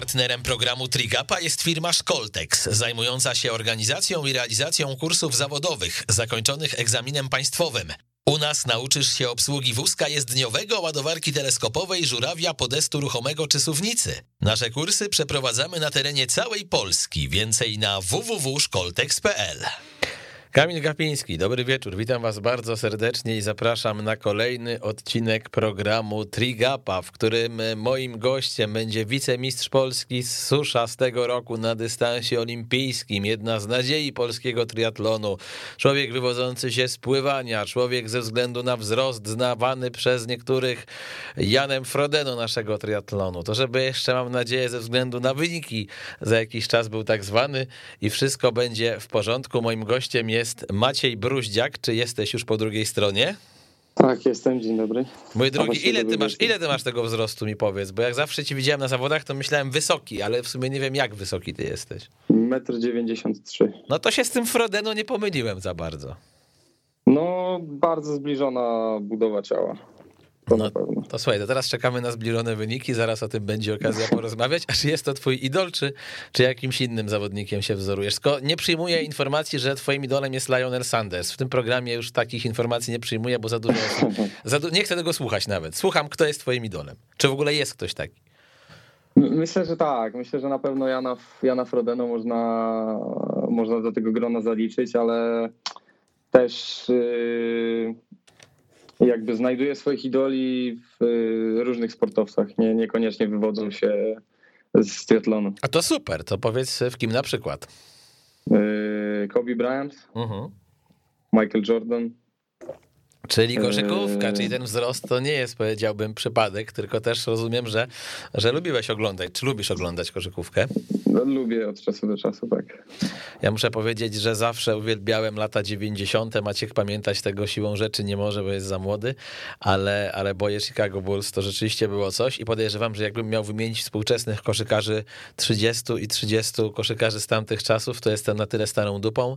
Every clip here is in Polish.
Partnerem programu Trigapa jest firma Szkoltex, zajmująca się organizacją i realizacją kursów zawodowych zakończonych egzaminem państwowym. U nas nauczysz się obsługi wózka jezdniowego, ładowarki teleskopowej, żurawia, podestu ruchomego czy suwnicy. Nasze kursy przeprowadzamy na terenie całej Polski. Więcej na www.szkoltex.pl. Kamil Gapiński, dobry wieczór. Witam Was bardzo serdecznie i zapraszam na kolejny odcinek programu Trigapa, w którym moim gościem będzie wicemistrz Polski z susza z tego roku na dystansie olimpijskim, jedna z nadziei polskiego triatlonu, człowiek wywodzący się z pływania, człowiek ze względu na wzrost znawany przez niektórych Janem Frodeno naszego triatlonu. To, żeby jeszcze mam nadzieję ze względu na wyniki za jakiś czas był tak zwany i wszystko będzie w porządku. Moim gościem jest jest Maciej Bruździak. Czy jesteś już po drugiej stronie? Tak, jestem, dzień dobry. Mój drogi, ile ty, masz, ile ty masz tego wzrostu, mi powiedz? Bo jak zawsze ci widziałem na zawodach, to myślałem wysoki, ale w sumie nie wiem, jak wysoki ty jesteś. 1,93 m. No to się z tym Frodeno nie pomyliłem za bardzo. No, bardzo zbliżona budowa ciała. To, no, to słuchaj, to teraz czekamy na zbliżone wyniki, zaraz o tym będzie okazja porozmawiać. A czy jest to twój idol, czy, czy jakimś innym zawodnikiem się wzorujesz? Tylko nie przyjmuję informacji, że twoim idolem jest Lionel Sanders. W tym programie już takich informacji nie przyjmuję, bo za dużo osób, za du nie chcę tego słuchać nawet. Słucham, kto jest twoim idolem. Czy w ogóle jest ktoś taki? Myślę, że tak. Myślę, że na pewno Jana, Jana Frodeno można, można do tego grona zaliczyć, ale też... Yy jakby znajduje swoich idoli w y, różnych sportowcach, nie, niekoniecznie wywodzą się z triatlonu. A to super, to powiedz w kim na przykład? Y, Kobe Bryant, uh mhm. -huh. Michael Jordan, Czyli koszykówka, eee. czyli ten wzrost to nie jest, powiedziałbym, przypadek, tylko też rozumiem, że, że lubiłeś oglądać. Czy lubisz oglądać koszykówkę? No, lubię od czasu do czasu, tak. Ja muszę powiedzieć, że zawsze uwielbiałem lata 90. Maciek pamiętać tego siłą rzeczy nie może, bo jest za młody, ale, ale boję Chicago Bulls to rzeczywiście było coś i podejrzewam, że jakbym miał wymienić współczesnych koszykarzy 30 i 30 koszykarzy z tamtych czasów, to jestem na tyle starą dupą,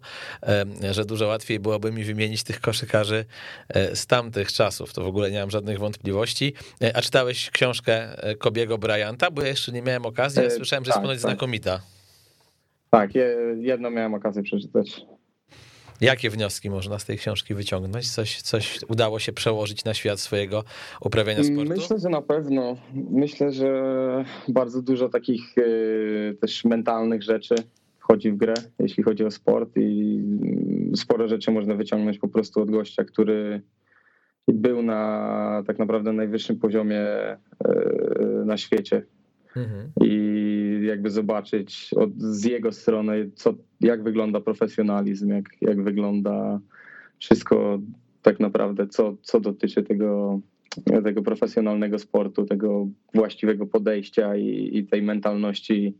że dużo łatwiej byłoby mi wymienić tych koszykarzy E, z tamtych czasów. To w ogóle nie mam żadnych wątpliwości. E, a czytałeś książkę e, Kobiego Bryanta? Bo ja jeszcze nie miałem okazji, ale słyszałem, że jest tak, ponoć tak. znakomita. Tak, jedno miałem okazję przeczytać. Jakie wnioski można z tej książki wyciągnąć? Coś, coś udało się przełożyć na świat swojego uprawiania sportu? Myślę, że na pewno. Myślę, że bardzo dużo takich też mentalnych rzeczy wchodzi w grę, jeśli chodzi o sport i sporo rzeczy można wyciągnąć po prostu od gościa, który był na tak naprawdę najwyższym poziomie e, na świecie. Mhm. I jakby zobaczyć od, z jego strony, co, jak wygląda profesjonalizm, jak, jak wygląda wszystko tak naprawdę, co, co dotyczy tego, tego profesjonalnego sportu, tego właściwego podejścia i, i tej mentalności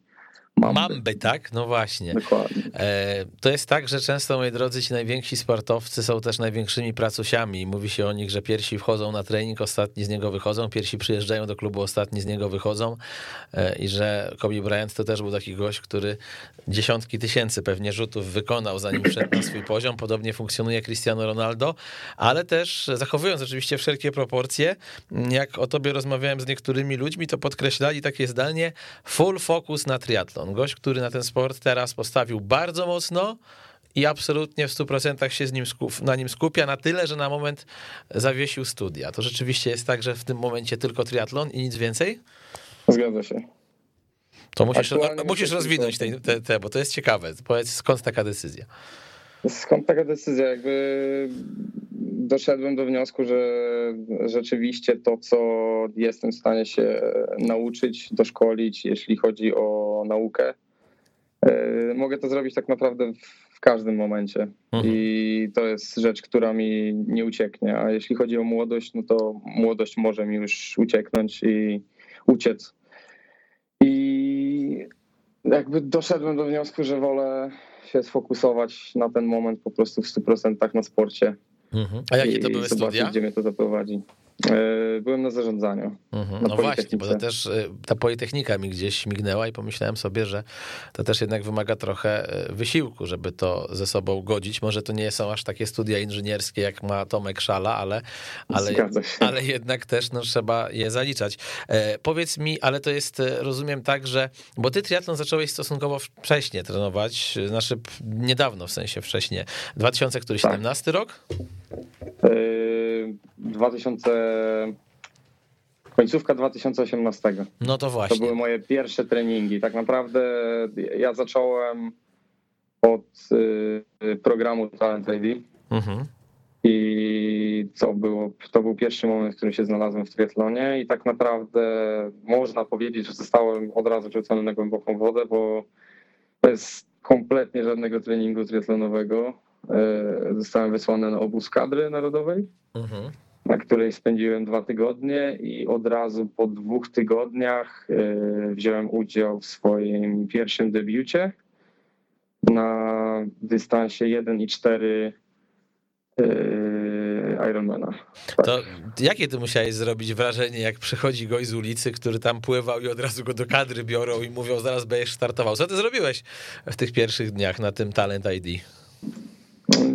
Mamby. Mamby, tak? No właśnie. Dokładnie. E, to jest tak, że często, moi drodzy, ci najwięksi sportowcy są też największymi pracusiami. Mówi się o nich, że pierwsi wchodzą na trening, ostatni z niego wychodzą, pierwsi przyjeżdżają do klubu, ostatni z niego wychodzą e, i że Kobe Bryant to też był taki gość, który dziesiątki tysięcy pewnie rzutów wykonał, zanim wszedł na swój poziom. Podobnie funkcjonuje Cristiano Ronaldo, ale też zachowując oczywiście wszelkie proporcje, jak o tobie rozmawiałem z niektórymi ludźmi, to podkreślali takie zdanie full focus na triatlon. Gość, który na ten sport teraz postawił bardzo mocno i absolutnie w 100% się z nim skup, na nim skupia na tyle, że na moment zawiesił studia. To rzeczywiście jest tak, że w tym momencie tylko triatlon i nic więcej? Zgadza się. To musisz, musisz rozwinąć te, te, te, bo to jest ciekawe. Powiedz, skąd taka decyzja? Skąd taka decyzja? Jakby doszedłem do wniosku, że rzeczywiście to, co jestem w stanie się nauczyć, doszkolić, jeśli chodzi o naukę, e, mogę to zrobić tak naprawdę w każdym momencie. Mhm. I to jest rzecz, która mi nie ucieknie. A jeśli chodzi o młodość, no to młodość może mi już ucieknąć i uciec. I jakby doszedłem do wniosku, że wolę się sfokusować na ten moment po prostu w 100% na sporcie Mhm. A jakie to były studia? Gdzie mnie to zaprowadzi. E, byłem na zarządzaniu. Mhm, no właśnie, bo to też e, ta politechnika mi gdzieś śmignęła i pomyślałem sobie, że to też jednak wymaga trochę e, wysiłku, żeby to ze sobą godzić. Może to nie są aż takie studia inżynierskie, jak ma Tomek Szala, ale, ale, ale jednak też no, trzeba je zaliczać. Powiedz mi, ale to jest, rozumiem tak, że, bo ty triatlon zacząłeś stosunkowo wcześnie trenować, znaczy niedawno w sensie wcześnie. 2017 tak. rok? 2000 końcówka 2018. No to właśnie. To były moje pierwsze treningi. Tak naprawdę ja zacząłem od y, programu Talent ID. Mhm. I co było, to był pierwszy moment, w którym się znalazłem w triatlonie i tak naprawdę można powiedzieć, że zostałem od razu rzucony na głęboką wodę, bo bez kompletnie żadnego treningu triatlonowego y, zostałem wysłany na obóz kadry narodowej. Mhm na której spędziłem dwa tygodnie i od razu po dwóch tygodniach e, wziąłem udział w swoim pierwszym debiucie na dystansie 1,4 e, Ironmana. Tak. To jakie ty musiałeś zrobić wrażenie, jak przychodzi gość z ulicy, który tam pływał i od razu go do kadry biorą i mówią, zaraz będziesz startował. Co ty zrobiłeś w tych pierwszych dniach na tym Talent ID? E,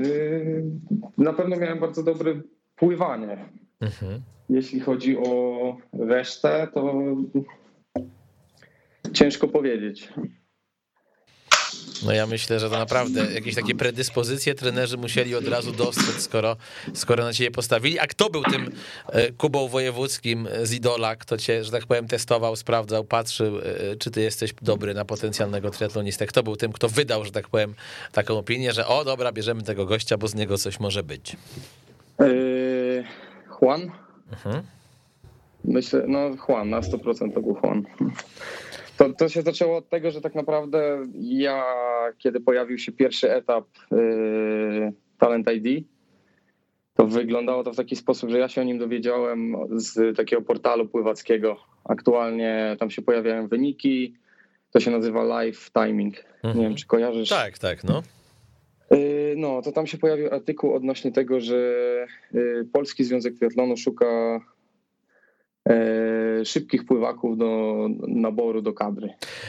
na pewno miałem bardzo dobry pływanie. Mhm. Jeśli chodzi o resztę, to ciężko powiedzieć. No ja myślę, że to naprawdę jakieś takie predyspozycje trenerzy musieli od razu dostać, skoro, skoro na ciebie postawili. A kto był tym e, Kubą Wojewódzkim z Idola, kto cię, że tak powiem, testował, sprawdzał, patrzył, e, czy ty jesteś dobry na potencjalnego triatlonistę? Kto był tym, kto wydał, że tak powiem, taką opinię, że o dobra, bierzemy tego gościa, bo z niego coś może być? Yy, Juan. Mhm. Myślę, no Juan, na 100% to był Juan. To, to się zaczęło od tego, że tak naprawdę ja, kiedy pojawił się pierwszy etap yy, Talent ID, to wyglądało to w taki sposób, że ja się o nim dowiedziałem z takiego portalu pływackiego. Aktualnie tam się pojawiają wyniki, to się nazywa live timing. Mhm. Nie wiem, czy kojarzysz? Tak, tak, no. Y, no, to tam się pojawił artykuł odnośnie tego, że y, Polski Związek Triatlonu szuka e, szybkich pływaków do naboru do kadry.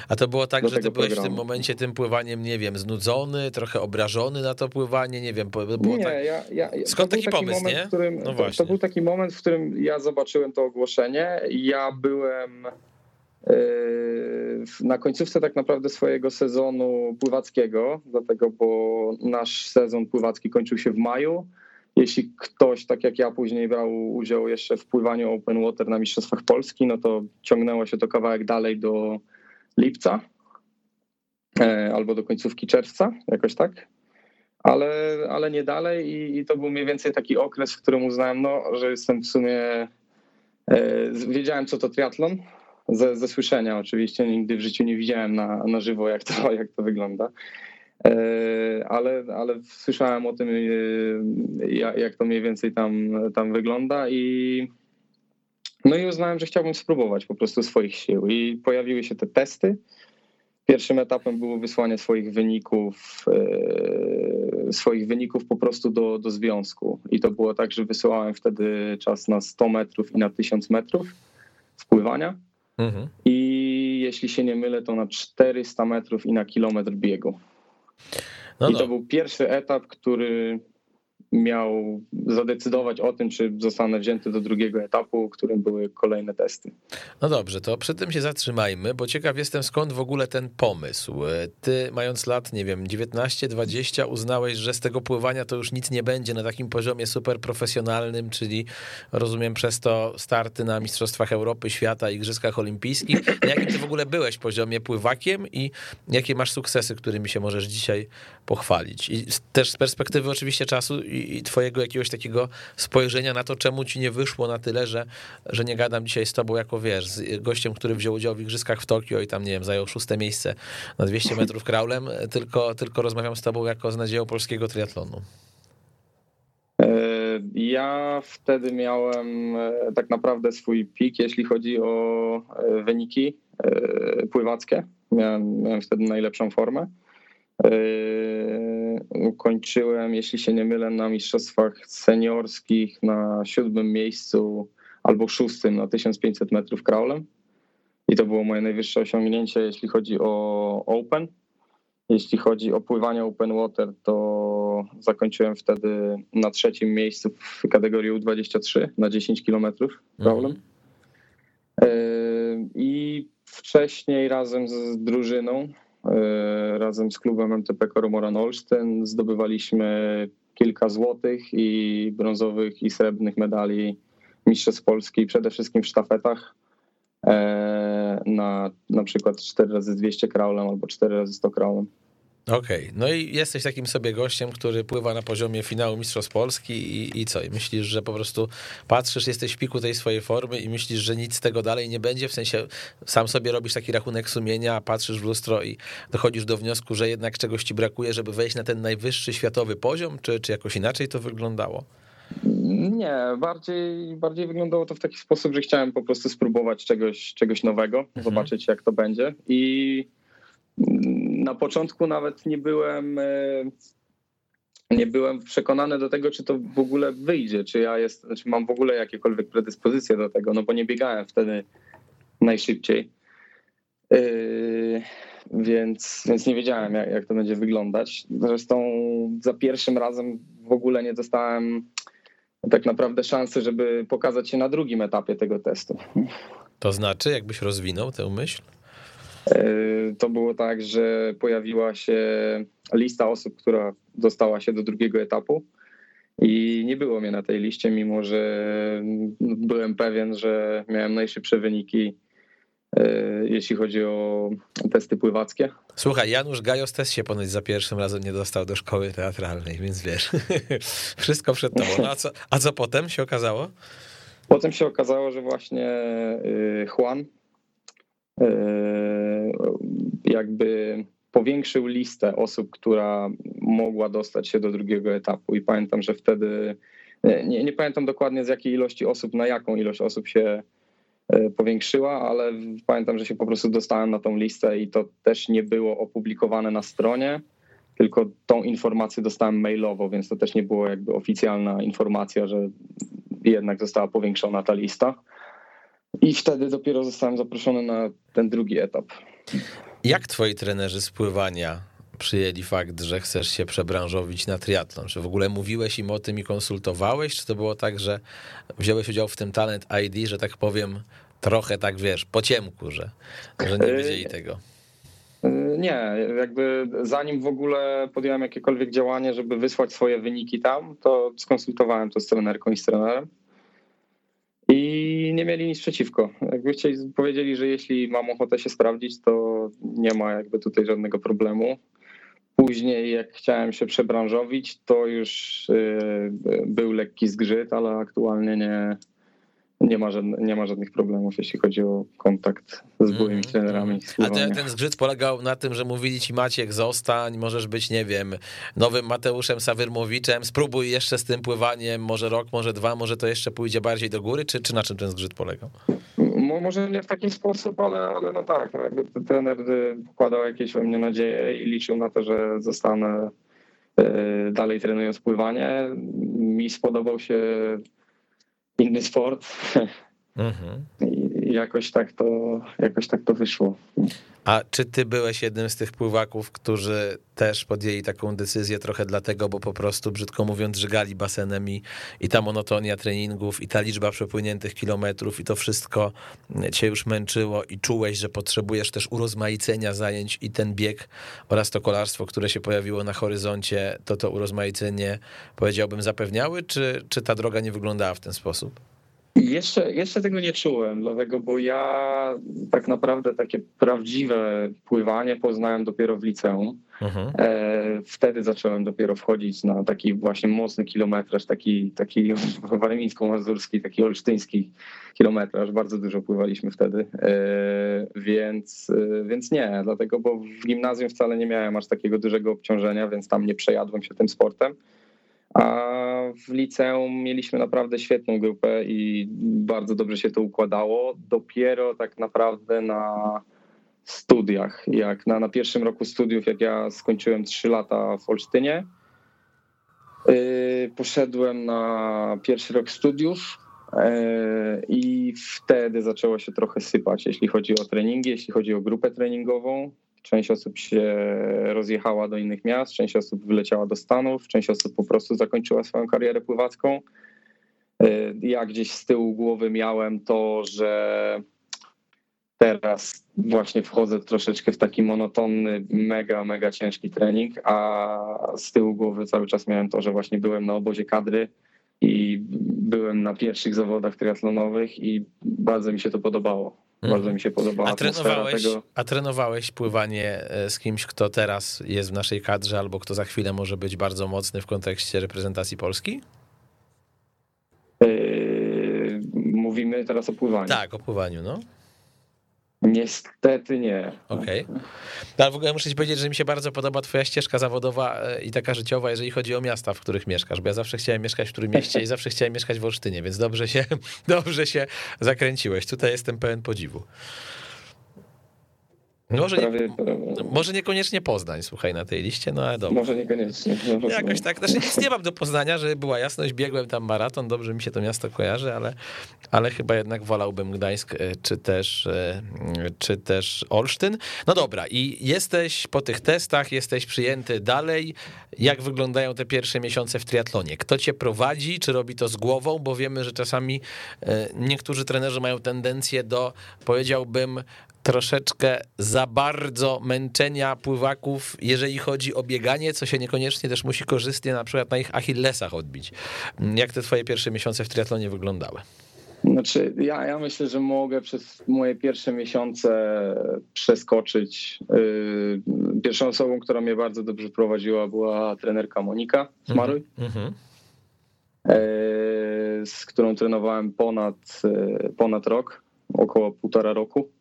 A to było tak, że ty byłeś programu. w tym momencie tym pływaniem, nie wiem, znudzony, trochę obrażony na to pływanie, nie wiem, było nie, tak... ja, ja, Skąd taki, taki pomysł, moment, nie? Którym, no to, to, był taki moment, w którym ja zobaczyłem to ogłoszenie ja byłem na końcówce tak naprawdę swojego sezonu pływackiego, dlatego bo nasz sezon pływacki kończył się w maju. Jeśli ktoś, tak jak ja, później brał udział jeszcze w pływaniu open water na Mistrzostwach Polski, no to ciągnęło się to kawałek dalej do lipca e, albo do końcówki czerwca, jakoś tak. Ale, ale nie dalej i, i to był mniej więcej taki okres, w którym uznałem, no, że jestem w sumie e, wiedziałem, co to triatlon, ze, ze słyszenia oczywiście, nigdy w życiu nie widziałem na, na żywo, jak to, jak to wygląda. E, ale, ale słyszałem o tym, e, jak to mniej więcej tam, tam wygląda i no i uznałem, że chciałbym spróbować po prostu swoich sił i pojawiły się te testy. Pierwszym etapem było wysłanie swoich wyników, e, swoich wyników po prostu do, do związku. I to było tak, że wysyłałem wtedy czas na 100 metrów i na 1000 metrów wpływania. Mhm. I jeśli się nie mylę, to na 400 metrów i na kilometr biegu. No I to no. był pierwszy etap, który miał zadecydować o tym, czy zostanę wzięty do drugiego etapu, którym były kolejne testy. No dobrze, to przy tym się zatrzymajmy, bo ciekaw jestem skąd w ogóle ten pomysł. Ty mając lat, nie wiem, 19-20 uznałeś, że z tego pływania to już nic nie będzie na takim poziomie super profesjonalnym, czyli rozumiem przez to starty na Mistrzostwach Europy, Świata, Igrzyskach Olimpijskich. Na jakim ty w ogóle byłeś poziomie pływakiem i jakie masz sukcesy, którymi się możesz dzisiaj pochwalić? I też z perspektywy oczywiście czasu i twojego jakiegoś takiego spojrzenia na to, czemu ci nie wyszło na tyle, że, że nie gadam dzisiaj z tobą jako, wiesz, z gościem, który wziął udział w Igrzyskach w Tokio i tam, nie wiem, zajął szóste miejsce na 200 metrów kraulem, tylko, tylko rozmawiam z tobą jako z nadzieją polskiego triatlonu. E, ja wtedy miałem e, tak naprawdę swój pik, jeśli chodzi o e, wyniki pływackie. Miałem, miałem wtedy najlepszą formę. Yy, ukończyłem, jeśli się nie mylę, na mistrzostwach seniorskich na siódmym miejscu albo szóstym na 1500 metrów crawlem. I to było moje najwyższe osiągnięcie, jeśli chodzi o Open. Jeśli chodzi o pływanie open water, to zakończyłem wtedy na trzecim miejscu w kategorii U23 na 10 km crawlem. Mhm. I wcześniej razem z drużyną, razem z klubem MTP Koromoran Olsztyn zdobywaliśmy kilka złotych i brązowych i srebrnych medali mistrzostw Polski, przede wszystkim w sztafetach e, na na przykład 4 razy 200 kraulem albo 4 razy 100 kraulem. Okej, okay. no i jesteś takim sobie gościem, który pływa na poziomie finału Mistrzostw Polski i, i co? I myślisz, że po prostu patrzysz, jesteś w piku tej swojej formy i myślisz, że nic z tego dalej nie będzie? W sensie sam sobie robisz taki rachunek sumienia, patrzysz w lustro i dochodzisz do wniosku, że jednak czegoś ci brakuje, żeby wejść na ten najwyższy światowy poziom, czy, czy jakoś inaczej to wyglądało? Nie, bardziej, bardziej wyglądało to w taki sposób, że chciałem po prostu spróbować czegoś, czegoś nowego, mhm. zobaczyć jak to będzie i na początku nawet nie byłem e, nie byłem przekonany do tego, czy to w ogóle wyjdzie, czy ja jest, czy mam w ogóle jakiekolwiek predyspozycje do tego, no bo nie biegałem wtedy najszybciej. Yy, więc, więc nie wiedziałem, jak, jak to będzie wyglądać. Zresztą za pierwszym razem w ogóle nie dostałem tak naprawdę szansy, żeby pokazać się na drugim etapie tego testu. To znaczy, jakbyś rozwinął tę myśl? E, to było tak, że pojawiła się lista osób, która dostała się do drugiego etapu. I nie było mnie na tej liście, mimo że byłem pewien, że miałem najszybsze wyniki, e, jeśli chodzi o testy pływackie. Słuchaj, Janusz Gajos też się ponoć za pierwszym razem nie dostał do szkoły teatralnej, więc wiesz, wszystko przed tobą. No a, co, a co potem się okazało? Potem się okazało, że właśnie y, Juan, jakby powiększył listę osób, która mogła dostać się do drugiego etapu. I pamiętam, że wtedy e, nie, nie pamiętam dokładnie z jakiej ilości osób, na jaką ilość osób się e, powiększyła, ale pamiętam, że się po prostu dostałem na tą listę i to też nie było opublikowane na stronie, tylko tą informację dostałem mailowo, więc to też nie było jakby oficjalna informacja, że jednak została powiększona ta lista. I wtedy dopiero zostałem zaproszony na ten drugi etap. Jak twoi trenerzy spływania przyjęli fakt, że chcesz się przebranżowić na triatlon? Czy w ogóle mówiłeś im o tym i konsultowałeś? Czy to było tak, że wziąłeś udział w tym Talent ID, że tak powiem, trochę tak wiesz, po ciemku, że, że nie wiedzieli tego? Nie, jakby zanim w ogóle podjąłem jakiekolwiek działanie, żeby wysłać swoje wyniki tam, to skonsultowałem to z trenerką i z trenerem i nie mieli nic przeciwko. Jakby chcieli, powiedzieli, że jeśli mam ochotę się sprawdzić, to nie ma jakby tutaj żadnego problemu. Później, jak chciałem się przebranżowić, to już y, był lekki zgrzyt, ale aktualnie nie, nie ma, żadnych, nie ma żadnych problemów, jeśli chodzi o kontakt z byłymi mm. trenerami. A ten, ten zgrzyt polegał na tym, że mówili ci Maciek, zostań, możesz być, nie wiem, nowym Mateuszem Sawyrmowiczem, spróbuj jeszcze z tym pływaniem, może rok, może dwa, może to jeszcze pójdzie bardziej do góry, czy, czy na czym ten zgrzyt polegał? Może nie w taki sposób, ale, ale no tak, no jakby trener y, pokładał jakieś we mnie nadzieje i liczył na to, że zostanę y, dalej trenując pływanie. Mi spodobał się inny sport. Mhm. I jakoś tak, to, jakoś tak to wyszło. A czy ty byłeś jednym z tych pływaków, którzy też podjęli taką decyzję trochę dlatego, bo po prostu, brzydko mówiąc, żygali basenem i, i ta monotonia treningów i ta liczba przepłyniętych kilometrów i to wszystko cię już męczyło i czułeś, że potrzebujesz też urozmaicenia zajęć i ten bieg oraz to kolarstwo, które się pojawiło na horyzoncie, to to urozmaicenie, powiedziałbym, zapewniały, czy, czy ta droga nie wyglądała w ten sposób? Jeszcze, jeszcze tego nie czułem, dlatego, bo ja tak naprawdę takie prawdziwe pływanie poznałem dopiero w liceum. Mhm. E, wtedy zacząłem dopiero wchodzić na taki właśnie mocny kilometraż, taki, taki warmińsko-mazurski, taki olsztyński kilometraż. Bardzo dużo pływaliśmy wtedy, e, więc, e, więc nie, dlatego, bo w gimnazjum wcale nie miałem aż takiego dużego obciążenia, więc tam nie przejadłem się tym sportem. A w liceum mieliśmy naprawdę świetną grupę i bardzo dobrze się to układało. Dopiero tak naprawdę na studiach, jak na, na pierwszym roku studiów, jak ja skończyłem 3 lata w Olsztynie, yy, poszedłem na pierwszy rok studiów E, I wtedy zaczęło się trochę sypać, jeśli chodzi o treningi, jeśli chodzi o grupę treningową. Część osób się rozjechała do innych miast, część osób wyleciała do Stanów, część osób po prostu zakończyła swoją karierę pływacką. E, ja gdzieś z tyłu głowy miałem to, że teraz właśnie wchodzę troszeczkę w taki monotonny, mega, mega ciężki trening, a z tyłu głowy cały czas miałem to, że właśnie byłem na obozie kadry i byłem na pierwszych zawodach triatlonowych i bardzo mi się to podobało. Mhm. Bardzo mi się podobała a trenowałeś, tego. A trenowałeś pływanie e, z kimś, kto teraz jest w naszej kadrze albo kto za chwilę może być bardzo mocny w kontekście reprezentacji Polski? Yy, mówimy teraz o pływaniu. Tak, o pływaniu, no. Niestety nie. Okej. Okay. No, ale w ogóle muszę ci powiedzieć, że mi się bardzo podoba twoja ścieżka zawodowa e, i taka życiowa, jeżeli chodzi o miasta, w których mieszkasz, bo ja zawsze chciałem mieszkać w którym mieście i zawsze chciałem mieszkać w Olsztynie, więc dobrze się, dobrze się zakręciłeś. Tutaj jestem pełen podziwu. Może, nie, może niekoniecznie Poznań, słuchaj, na tej liście, no ale dobrze. Może niekoniecznie. No, Jakoś tak, znaczy nic nie mam do Poznania, żeby była jasność, biegłem tam maraton, dobrze mi się to miasto kojarzy, ale, ale chyba jednak wolałbym Gdańsk, e, czy też, e, czy też Olsztyn. No dobra, i jesteś po tych testach, jesteś przyjęty dalej. Jak wyglądają te pierwsze miesiące w triatlonie? Kto cię prowadzi, czy robi to z głową, bo wiemy, że czasami e, niektórzy trenerzy mają tendencję do, powiedziałbym, troszeczkę za bardzo męczenia pływaków, jeżeli chodzi o bieganie, co się niekoniecznie też musi korzystnie na przykład na ich achillesach odbić. Jak te twoje pierwsze miesiące w triatlonie wyglądały? Znaczy, ja, ja myślę, że mogę przez moje pierwsze miesiące przeskoczyć. Y, pierwszą osobą, która mnie bardzo dobrze prowadziła, była trenerka Monika Smaruj, mm -hmm. z którą trenowałem ponad, y, ponad rok, około półtora roku.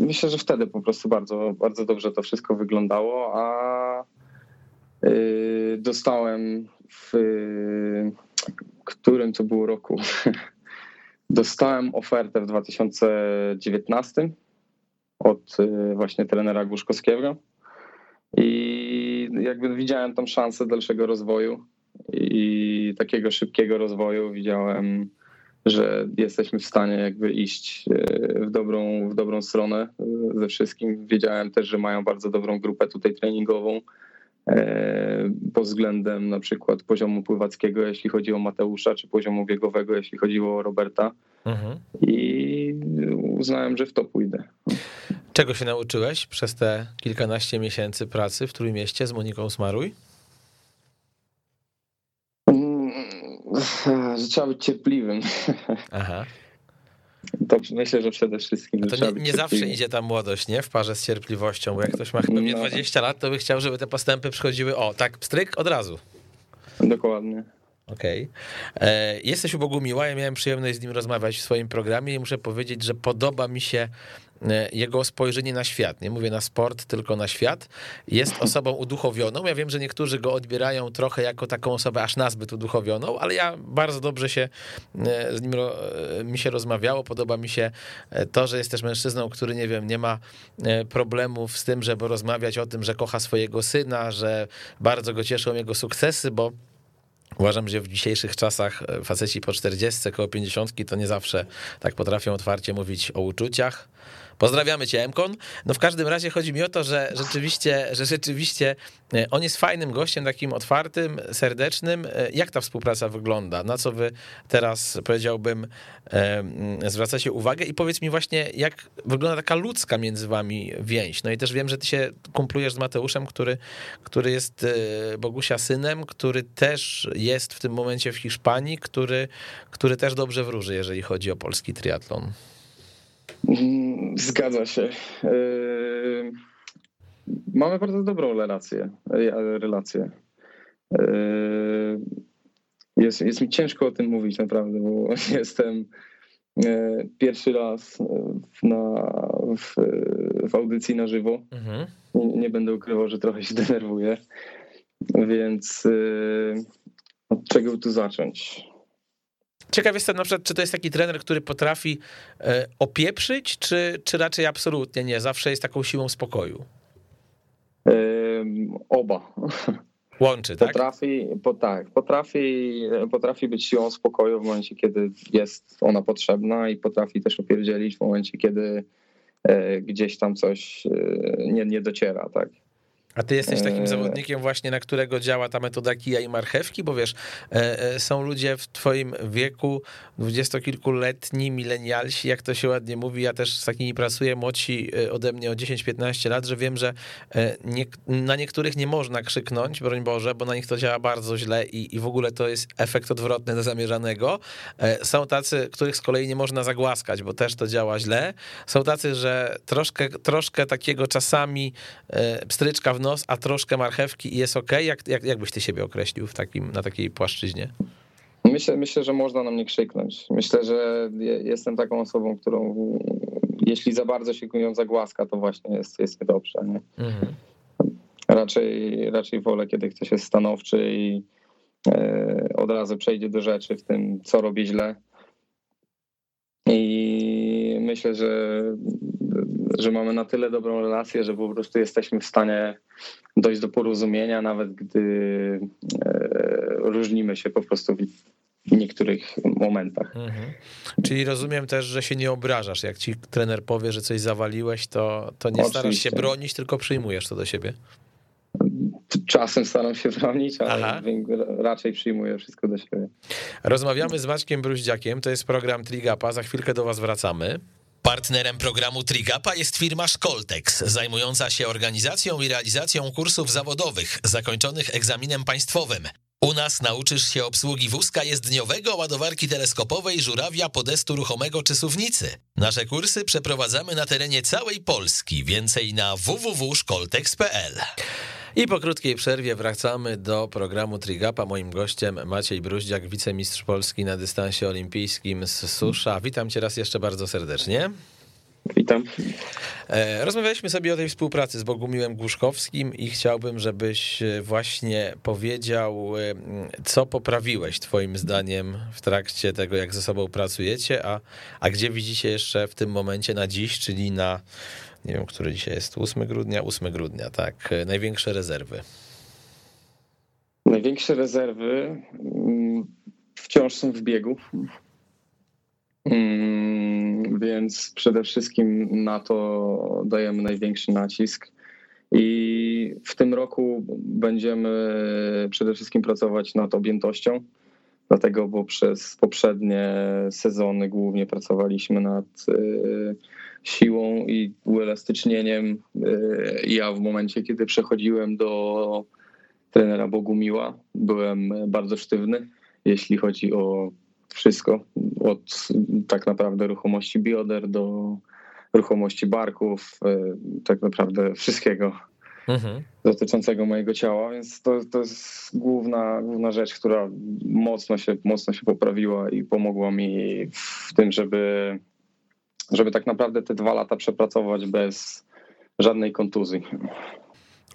Myślę, że wtedy po prostu bardzo, bardzo dobrze to wszystko wyglądało, a y, dostałem w którym to było roku? Dostałem ofertę w 2019 od y, właśnie trenera Głuszkowskiego i jakby widziałem tam szansę dalszego rozwoju i takiego szybkiego rozwoju widziałem że jesteśmy w stanie jakby iść e, w dobrą, w dobrą stronę e, ze wszystkim. Wiedziałem też, że mają bardzo dobrą grupę tutaj treningową e, pod względem na przykład poziomu pływackiego, jeśli chodzi o Mateusza, czy poziomu biegowego, jeśli chodziło o Roberta. Mhm. I uznałem, że w to pójdę. Czego się nauczyłeś przez te kilkanaście miesięcy pracy w Trójmieście z Moniką Smaruj? Że trzeba być cierpliwym. Aha. To myślę, że przede wszystkim. A to nie, nie zawsze idzie ta młodość, nie? W parze z cierpliwością, bo jak ktoś ma chyba no. 20 lat, to by chciał, żeby te postępy przychodziły, o, tak, stryk od razu. Dokładnie. Okej. Okay. E, jesteś u Bogumiła, ja miałem przyjemność z nim rozmawiać w swoim programie i muszę powiedzieć, że podoba mi się jego spojrzenie na świat. Nie mówię na sport, tylko na świat. Jest osobą uduchowioną. Ja wiem, że niektórzy go odbierają trochę jako taką osobę aż nazbyt uduchowioną, ale ja bardzo dobrze się e, z nim mi się rozmawiało. Podoba mi się to, że jest też mężczyzną, który nie wiem, nie ma problemów z tym, żeby rozmawiać o tym, że kocha swojego syna, że bardzo go cieszą jego sukcesy, bo Uważam, że w dzisiejszych czasach e, faceci po 40, koło 50 to nie zawsze tak potrafią otwarcie mówić o uczuciach. Pozdrawiamy cię, Emkon. No w każdym razie chodzi mi o to, że rzeczywiście, że rzeczywiście e, on jest fajnym gościem, takim otwartym, serdecznym. E, jak ta współpraca wygląda? Na co wy teraz, powiedziałbym, e, zwracacie uwagę? I powiedz mi właśnie, jak wygląda taka ludzka między wami więź? No i też wiem, że ty się kumplujesz z Mateuszem, który, który jest Bogusia synem, który też jest w tym momencie w Hiszpanii, który, który też dobrze wróży, jeżeli chodzi o polski triatlon. Zgadza się. Yy, mamy bardzo dobrą relację. relację. Yy, jest, jest mi ciężko o tym mówić naprawdę, bo jestem yy, pierwszy raz na, w, w audycji na żywo. Mhm. Nie, nie, będę ukrywał, że trochę się denerwuję. Więc od czego tu zacząć? Ciekaw jestem na przykład, czy to jest taki trener, który potrafi e, opieprzyć, czy, czy raczej absolutnie nie? Zawsze jest taką siłą spokoju. oba. Łączy, tak? Potrafi, po, tak, potrafi, potrafi być siłą spokoju w momencie, kiedy jest ona potrzebna i potrafi też opierdzielić w momencie, kiedy e, gdzieś tam coś e, nie, nie dociera, tak. A ty jesteś takim Eee. zawodnikiem właśnie, na którego działa ta metoda kija i marchewki, bo wiesz, e, e, są ludzie w twoim wieku, dwudziestokilkuletni, milenialsi, jak to się ładnie mówi, ja też z takimi pracuję, młodsi e, ode mnie o 10-15 lat, że wiem, że e, nie, na niektórych nie można krzyknąć, broń Boże, bo na nich to działa bardzo źle i, i w ogóle to jest efekt odwrotny do zamierzonego. E, Są tacy, których z kolei nie można zagłaskać, bo też to działa źle. Są tacy, że troszkę, troszkę takiego czasami e, pstryczka w nos, a troszkę marchewki i jest ok. Jak, jak, jak byś ty siebie określił w takim, na takiej płaszczyźnie? Myślę, myślę, że można na mnie krzyknąć. Myślę, że je- jestem taką osobą, którą jeśli za bardzo się ją zagłaska, to właśnie jest, jest niedobrze. Nie? Mhm. Raczej, raczej wolę, kiedy ktoś jest stanowczy i e, od razu przejdzie do rzeczy w tym, co robię źle. I myślę, że, że mamy na tyle dobrą relację, że po prostu jesteśmy w stanie dojść do porozumienia, nawet gdy e, różnimy się po prostu w niektórych momentach. Mhm. Czyli rozumiem też, że się nie obrażasz. Jak ci trener powie, że coś zawaliłeś, to, to nie starasz się Oczywiście. bronić, tylko przyjmujesz to do siebie. Czasem staram się bronić, ale Aha. raczej przyjmuję wszystko do siebie. Rozmawiamy z Maćkiem Bruździakiem, to jest program Trigapa, za chwilkę do was wracamy. Partnerem programu Trigapa jest firma Szkoltex, zajmująca się organizacją i realizacją kursów zawodowych zakończonych egzaminem państwowym. U nas nauczysz się obsługi wózka jezdniowego, ładowarki teleskopowej, żurawia, podestu ruchomego czy suwnicy. Nasze kursy przeprowadzamy na terenie całej Polski. Więcej na www.szkoltex.pl. I po krótkiej przerwie wracamy do programu Trigapa. Moim gościem Maciej Bruździak, wicemistrz Polski na dystansie olimpijskim z Susza. Witam cię raz jeszcze bardzo serdecznie. Witam. E, Rozmawialiśmy sobie o tej współpracy z Bogumiłem Głuszkowskim i chciałbym, żebyś e, właśnie powiedział, e, co poprawiłeś twoim zdaniem w trakcie tego, jak ze sobą pracujecie, a, a gdzie widzicie jeszcze w tym momencie na dziś, czyli na, nie wiem, który dzisiaj jest, 8 grudnia, 8 grudnia, tak, największe rezerwy. Największe rezerwy mm, wciąż są w biegu. Mm, Więc przede wszystkim na to dajemy największy nacisk. I w tym roku będziemy przede wszystkim pracować nad objętością, dlatego, bo przez poprzednie sezony głównie pracowaliśmy nad y, siłą i uelastycznieniem. Y, Ja w momencie, kiedy przechodziłem do trenera Bogumiła. Byłem bardzo sztywny, jeśli chodzi o wszystko, od tak naprawdę ruchomości bioder do ruchomości barków, e, tak naprawdę wszystkiego Mhm. dotyczącego mojego ciała, więc to, to jest główna, główna rzecz, która mocno się, mocno się poprawiła i pomogła mi w tym, żeby, żeby tak naprawdę te dwa lata przepracować bez żadnej kontuzji.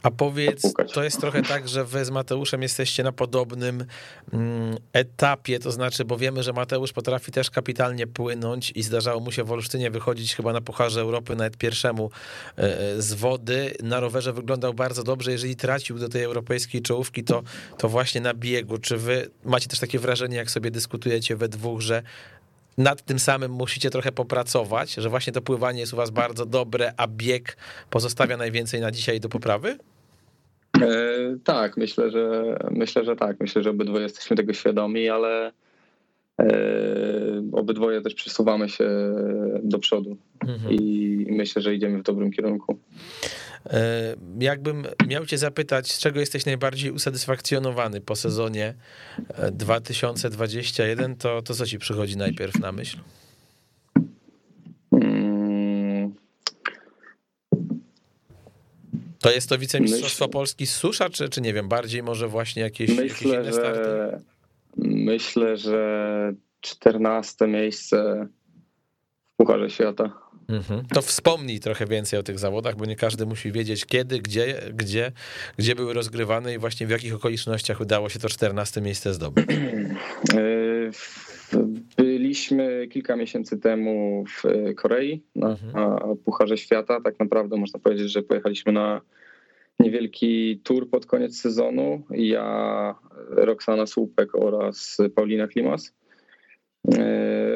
A powiedz, to jest trochę tak, że wy z Mateuszem jesteście na podobnym mm, etapie, to znaczy, bo wiemy, że Mateusz potrafi też kapitalnie płynąć i zdarzało mu się w Olsztynie wychodzić chyba na Pucharze Europy nawet pierwszemu e, e, z wody. Na rowerze wyglądał bardzo dobrze, jeżeli tracił do tej europejskiej czołówki, to, to właśnie na biegu. Czy wy macie też takie wrażenie, jak sobie dyskutujecie we dwóch, że nad tym samym musicie trochę popracować, że właśnie to pływanie jest u was bardzo dobre, a bieg pozostawia najwięcej na dzisiaj do poprawy? E, tak, myślę, że myślę, że tak. Myślę, że obydwoje jesteśmy tego świadomi, ale e, obydwoje też przesuwamy się do przodu Mhm. i myślę, że idziemy w dobrym kierunku. E, Jakbym miał cię zapytać, z czego jesteś najbardziej usatysfakcjonowany po sezonie e, 2021, to, to co ci przychodzi najpierw na myśl? Mm, To jest to wicemistrzostwo Myślę- Polski z Susza, czy, czy nie wiem, bardziej może właśnie jakieś, jakieś Myślę, inne starty? że myślę, że 14 miejsce w Pucharze Świata. Mhm. To wspomnij trochę więcej o tych zawodach, bo nie każdy musi wiedzieć kiedy, gdzie, gdzie, gdzie były rozgrywane i właśnie w jakich okolicznościach udało się to 14 miejsce zdobyć. E, Byliśmy kilka miesięcy temu w Korei na, Mhm. na Pucharze Świata. Tak naprawdę można powiedzieć, że pojechaliśmy na niewielki tour pod koniec sezonu. Ja, Roxana Słupek oraz Paulina Klimas e,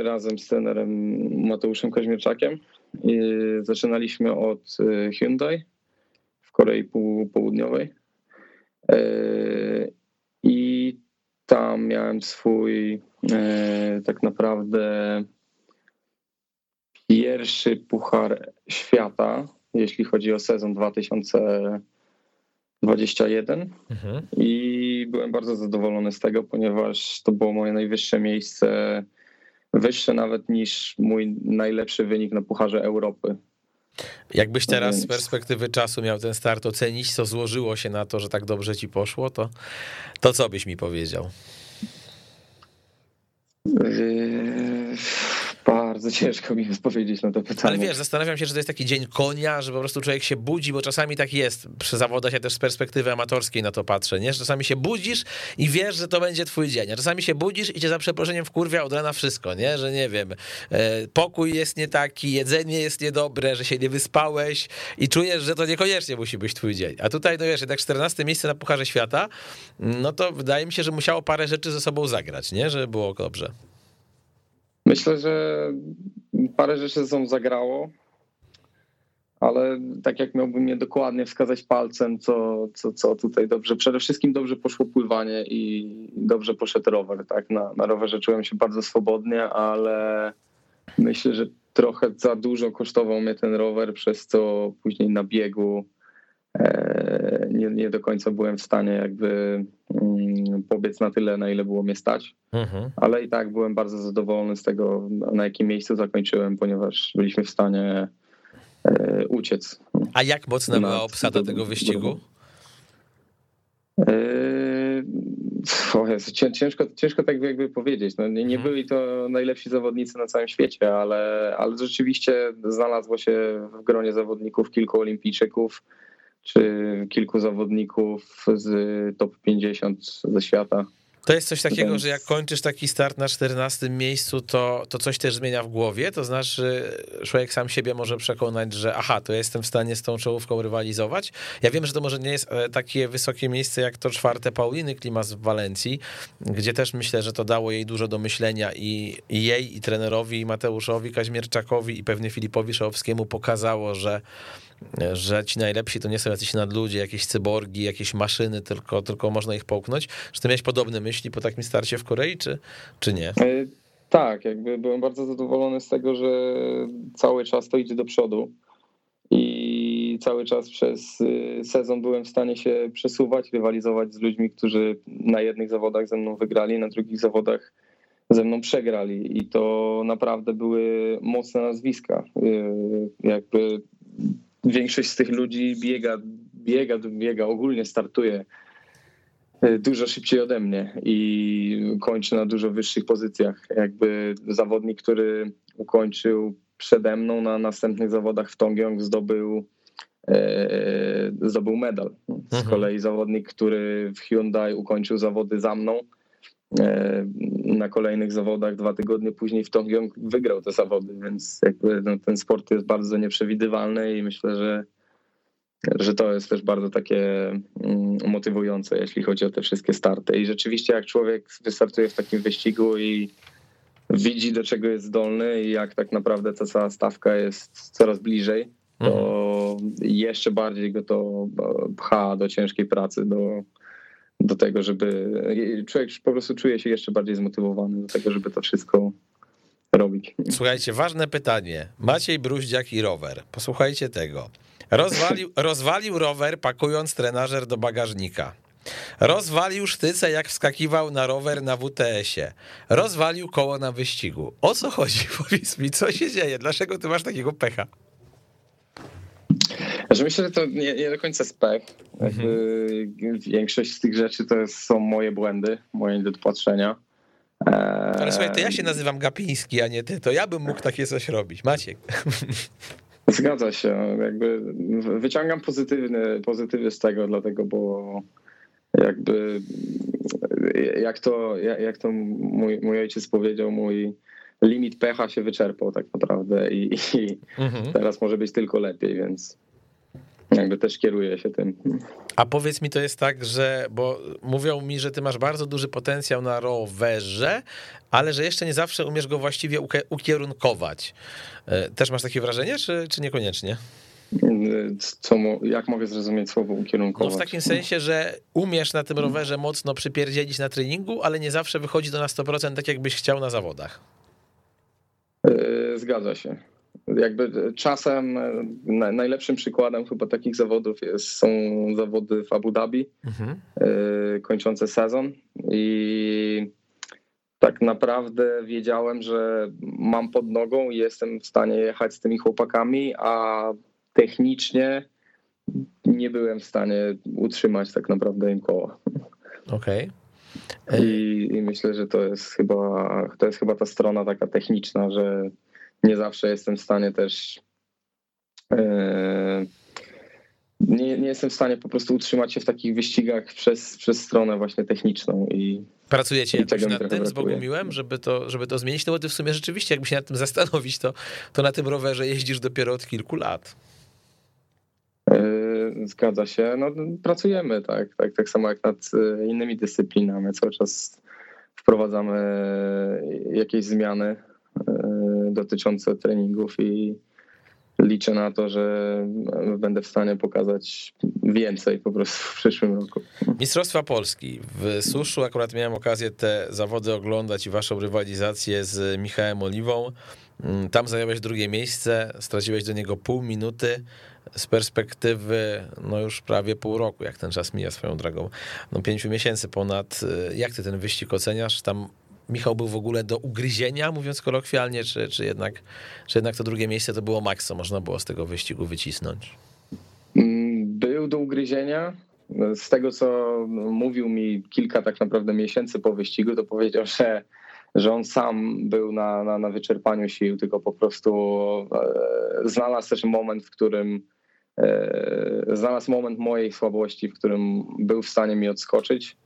razem z trenerem Mateuszem Kaźmierczakiem. Zaczynaliśmy od Hyundai w Korei Południowej i tam miałem swój tak naprawdę pierwszy puchar świata, jeśli chodzi o sezon 2021. Mhm. I byłem bardzo zadowolony z tego, ponieważ to było moje najwyższe miejsce, wyższe nawet niż mój najlepszy wynik na Pucharze Europy. Jakbyś teraz z perspektywy czasu miał ten start ocenić, co złożyło się na to, że tak dobrze ci poszło, to, to co byś mi powiedział? Bardzo ciężko mi jest powiedzieć na to pytanie. Ale wiesz, zastanawiam się, że to jest taki dzień konia, że po prostu człowiek się budzi, bo czasami tak jest. Przy zawodach ja też z perspektywy amatorskiej na to patrzę, nie? Że czasami się budzisz i wiesz, że to będzie twój dzień, a czasami się budzisz i cię za przeproszeniem wkurwia od rana wszystko, nie? Że nie wiem, e, pokój jest nie taki, jedzenie jest niedobre, że się nie wyspałeś i czujesz, że to niekoniecznie musi być twój dzień. A tutaj, no wiesz, jednak 14 miejsce na Pucharze Świata, no to wydaje mi się, że musiało parę rzeczy ze sobą zagrać, nie? Żeby było dobrze. Myślę, że parę rzeczy ze zagrało, ale tak jak miałbym je dokładnie wskazać palcem, co, co, co tutaj dobrze. Przede wszystkim dobrze poszło pływanie i dobrze poszedł rower. Tak? Na, na rowerze czułem się bardzo swobodnie, ale myślę, że trochę za dużo kosztował mnie ten rower, przez co później na biegu nie, nie do końca byłem w stanie jakby Mm, pobiec na tyle, na ile było mnie stać. Mhm. Ale i tak byłem bardzo zadowolony z tego, na jakim miejscu zakończyłem, ponieważ byliśmy w stanie e, uciec. A jak mocna była obsada do, tego wyścigu? E, o Jezu, ciężko, ciężko tak jakby powiedzieć. No, nie, nie mhm. byli to najlepsi zawodnicy na całym świecie, ale, ale rzeczywiście znalazło się w gronie zawodników kilku olimpijczyków, czy kilku zawodników z top 50 ze świata. To jest coś takiego, że jak kończysz taki start na 14 miejscu, to, to coś też zmienia w głowie? To znaczy, człowiek sam siebie może przekonać, że aha, to ja jestem w stanie z tą czołówką rywalizować. Ja wiem, że to może nie jest e, takie wysokie miejsce jak to czwarte Pauliny Klimas w Walencji, gdzie też myślę, że to dało jej dużo do myślenia i, i jej, i trenerowi, i Mateuszowi Kaźmierczakowi, i pewnie Filipowi Szałowskiemu pokazało, że że ci najlepsi to nie są jacyś nadludzie, jakieś cyborgi, jakieś maszyny, tylko, tylko można ich połknąć. Czy ty miałeś podobne myśli po takim starcie w Korei, czy, czy nie? E, tak, jakby byłem bardzo zadowolony z tego, że cały czas to idzie do przodu i cały czas przez y, sezon byłem w stanie się przesuwać, rywalizować z ludźmi, którzy na jednych zawodach ze mną wygrali, na drugich zawodach ze mną przegrali i to naprawdę były mocne nazwiska. Y, jakby większość z tych ludzi biega, biega, biega, ogólnie startuje e, dużo szybciej ode mnie i kończy na dużo wyższych pozycjach. Jakby zawodnik, który ukończył przede mną na następnych zawodach w Tongyong zdobył e, zdobył medal. Z mhm. kolei zawodnik, który w Hyundai ukończył zawody za mną, na kolejnych zawodach dwa tygodnie później w Tokio wygrał te zawody, więc jakby no, ten sport jest bardzo nieprzewidywalny i myślę, że, że to jest też bardzo takie mm, motywujące, jeśli chodzi o te wszystkie starty. I rzeczywiście jak człowiek wystartuje w takim wyścigu i widzi do czego jest zdolny i jak tak naprawdę ta cała stawka jest coraz bliżej, to mhm. jeszcze bardziej go to pcha do ciężkiej pracy, do, do tego, żeby człowiek po prostu czuje się jeszcze bardziej zmotywowany do tego, żeby to wszystko robić. Słuchajcie, ważne pytanie. Maciej Bruździak i rower. Posłuchajcie tego. Rozwalił, rozwalił rower, pakując trenażer do bagażnika. Rozwalił sztyce, jak wskakiwał na rower na WTS-ie. Rozwalił koło na wyścigu. O co chodzi? Powiedz mi, co się dzieje? Dlaczego ty masz takiego pecha? Znaczy myślę, że to nie, nie do końca spech. Mhm. Większość z tych rzeczy to są moje błędy, moje niedopatrzenia. Ale słuchaj, to ja się nazywam Gapiński, a nie ty, to ja bym mógł takie coś robić. Maciek. Zgadza się. Jakby wyciągam pozytywny, pozytywy z tego, dlatego, bo jakby jak to, jak to mój, mój ojciec powiedział, mój limit pecha się wyczerpał tak naprawdę i, i mhm. teraz może być tylko lepiej, więc jakby też kieruję się tym. A powiedz mi, to jest tak, że, bo mówią mi, że ty masz bardzo duży potencjał na rowerze, ale że jeszcze nie zawsze umiesz go właściwie ukierunkować. E, też masz takie wrażenie, czy, czy niekoniecznie? Co, jak mogę zrozumieć słowo ukierunkować? No w takim sensie, że umiesz na tym rowerze mocno przypierdzielić na treningu, ale nie zawsze wychodzi to na 100% tak, jakbyś chciał na zawodach. E, zgadza się jakby czasem e, najlepszym przykładem chyba takich zawodów jest, są zawody w Abu Dhabi, mhm. E, kończące sezon i tak naprawdę wiedziałem, że mam pod nogą i jestem w stanie jechać z tymi chłopakami, a technicznie nie byłem w stanie utrzymać tak naprawdę im koła. Okej. Okay. I, I, myślę, że to jest chyba to jest chyba ta strona taka techniczna, że nie zawsze jestem w stanie też. E, nie, nie jestem w stanie po prostu utrzymać się w takich wyścigach przez, przez stronę właśnie techniczną i Pracujecie jakoś nad tym z Bogumiłem, żeby to, żeby to zmienić? No bo ty w sumie rzeczywiście, jakby się nad tym zastanowić, to, to na tym rowerze jeździsz dopiero od kilku lat. E, zgadza się. No, pracujemy, tak, tak. Tak samo jak nad e, innymi dyscyplinami. Cały czas wprowadzamy jakieś zmiany dotyczące treningów i liczę na to, że będę w stanie pokazać więcej po prostu w przyszłym roku. Mistrzostwa Polski. W Suszu akurat miałem okazję te zawody oglądać i waszą rywalizację z Michałem Oliwą. Mm, tam zająłeś drugie miejsce, straciłeś do niego pół minuty. Z perspektywy, no już prawie pół roku, jak ten czas mija swoją drogą, no pięciu miesięcy ponad. Jak ty ten wyścig oceniasz? Tam Michał był w ogóle do ugryzienia, mówiąc kolokwialnie, czy, czy, jednak, czy jednak to drugie miejsce to było maks, co można było z tego wyścigu wycisnąć? Mm, był do ugryzienia. Z tego, co mówił mi kilka tak naprawdę miesięcy po wyścigu, to powiedział, że, że on sam był na, na, na wyczerpaniu sił, tylko po prostu e, znalazł też moment, w którym e, znalazł moment mojej słabości, w którym był w stanie mi odskoczyć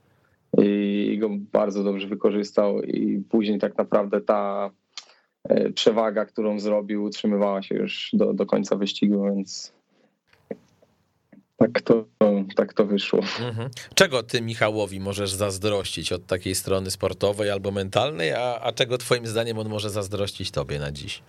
i go bardzo dobrze wykorzystał i później tak naprawdę ta e, przewaga, którą zrobił, utrzymywała się już do, do końca wyścigu, więc tak to, tak to wyszło. Mhm. Czego ty Michałowi możesz zazdrościć od takiej strony sportowej albo mentalnej, a, a czego twoim zdaniem on może zazdrościć tobie na dziś?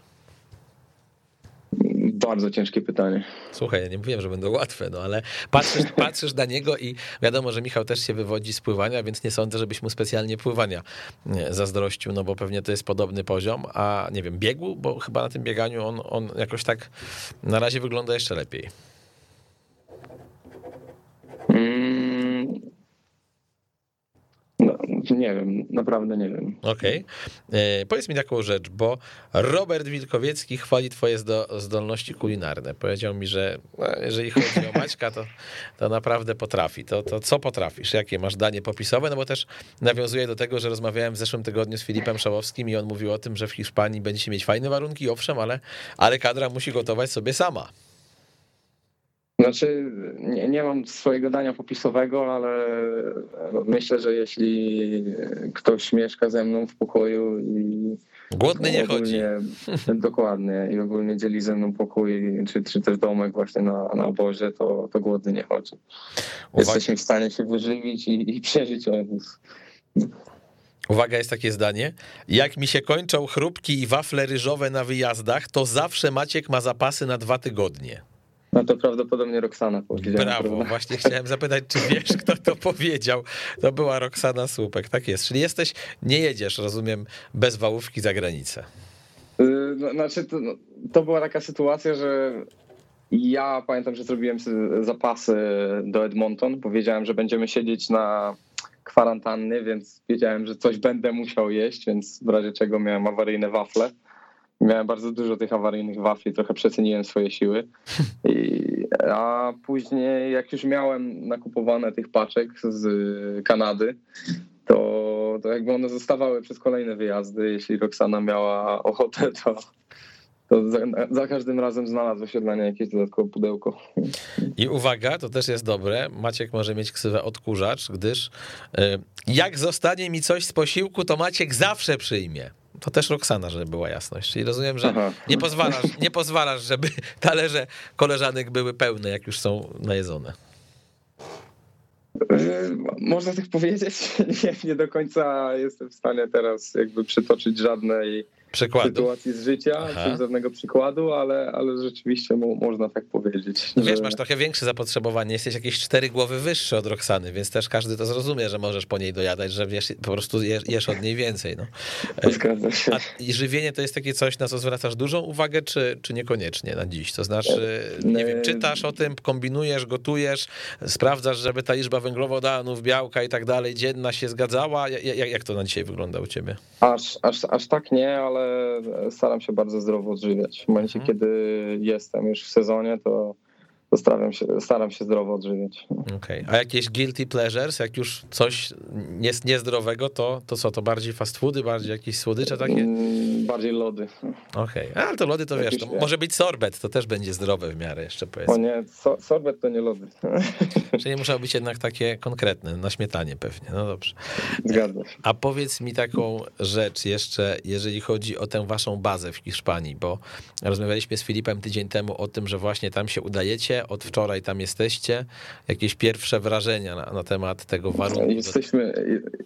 Bardzo ciężkie pytanie. Słuchaj, ja nie mówiłem, że będą łatwe, no ale patrzysz, patrzysz na niego i wiadomo, że Michał też się wywodzi z pływania, więc nie sądzę, żebyś mu specjalnie pływania zazdrościł, no bo pewnie to jest podobny poziom, a nie wiem, biegł, bo chyba na tym bieganiu on, on jakoś tak na razie wygląda jeszcze lepiej. Nie wiem, naprawdę nie wiem. Okej. Okay. E, powiedz mi taką rzecz, bo Robert Wilkowiecki chwali twoje zdolności kulinarne. Powiedział mi, że no, jeżeli chodzi o Maćka, to, to naprawdę potrafi. To, to co potrafisz? Jakie masz danie popisowe? No bo też nawiązuję do tego, że rozmawiałem w zeszłym tygodniu z Filipem Szałowskim i on mówił o tym, że w Hiszpanii będziecie mieć fajne warunki, owszem, ale, ale kadra musi gotować sobie sama. Znaczy, nie, nie, mam swojego dania popisowego, ale myślę, że jeśli ktoś mieszka ze mną w pokoju i. Głodny nie chodzi. Dokładnie. I ogólnie dzieli ze mną pokój, czy, czy też domek właśnie na, na obozie, to, to głodny nie chodzi. Uwaga. Jesteśmy w stanie się wyżywić i, i przeżyć obóz. Uwaga, jest takie zdanie. Jak mi się kończą chrupki i wafle ryżowe na wyjazdach, to zawsze Maciek ma zapasy na dwa tygodnie. No to prawdopodobnie Roxana powiedziała. Brawo, prawda? właśnie chciałem zapytać, czy wiesz, kto to powiedział. To była Roxana Słupek, tak jest. Czyli jesteś, nie jedziesz, rozumiem, bez wałówki za granicę. Y, no, znaczy, to, no, to była taka sytuacja, że ja pamiętam, że zrobiłem zapasy do Edmonton. Powiedziałem, że będziemy siedzieć na kwarantanny, więc wiedziałem, że coś będę musiał jeść, więc w razie czego miałem awaryjne wafle. Miałem bardzo dużo tych awaryjnych wafli, trochę przeceniłem swoje siły. I, a później, jak już miałem nakupowane tych paczek z Kanady, to, to jakby one zostawały przez kolejne wyjazdy. Jeśli Roxana miała ochotę, to, to za, za, każdym razem znalazło się dla niej jakieś dodatkowe pudełko. I uwaga, to też jest dobre. Maciek może mieć ksywę odkurzacz, gdyż y, jak zostanie mi coś z posiłku, to Maciek zawsze przyjmie. To też Roxana, żeby była jasność. Czyli rozumiem, że nie pozwalasz, nie pozwalasz, żeby talerze koleżanek były pełne, jak już są najedzone. Można tak powiedzieć. Nie, nie do końca jestem w stanie teraz jakby przytoczyć żadnej Przykładu. sytuacji z życia, Aha. czy żadnego przykładu, ale, ale rzeczywiście mo, można tak powiedzieć. No wiesz, masz trochę większe zapotrzebowanie, jesteś jakieś cztery głowy wyższy od Roxany, więc też każdy to zrozumie, że możesz po niej dojadać, że wiesz, po prostu jesz, jesz od niej więcej. No. Zgadza się. A żywienie to jest takie coś, na co zwracasz dużą uwagę, czy, czy niekoniecznie na dziś? To znaczy, nie wiem, czytasz o tym, kombinujesz, gotujesz, sprawdzasz, żeby ta liczba węglowodanów, białka i tak dalej dzienna się zgadzała. Jak, jak to na dzisiaj wygląda u ciebie? Aż, aż, aż tak nie, ale ale staram się bardzo zdrowo odżywiać. W momencie, mhm. kiedy jestem już w sezonie, to staram się, staram się zdrowo odżywiać. Okay. a jakieś guilty pleasures, jak już coś jest niezdrowego, to, to co, to bardziej fast foody, bardziej jakieś słodycze takie? Bardziej lody. Okej, okay. ale to lody to wiesz, to może być sorbet, to też będzie zdrowe w miarę jeszcze powiedzmy. O nie, so, sorbet to nie lody. Czyli muszą być jednak takie konkretne, na śmietanie pewnie, no dobrze. Zgadzam. A powiedz mi taką rzecz jeszcze, jeżeli chodzi o tę waszą bazę w Hiszpanii, bo rozmawialiśmy z Filipem tydzień temu o tym, że właśnie tam się udajecie, od wczoraj tam jesteście. Jakieś pierwsze wrażenia na, na temat tego warunku? Jesteśmy,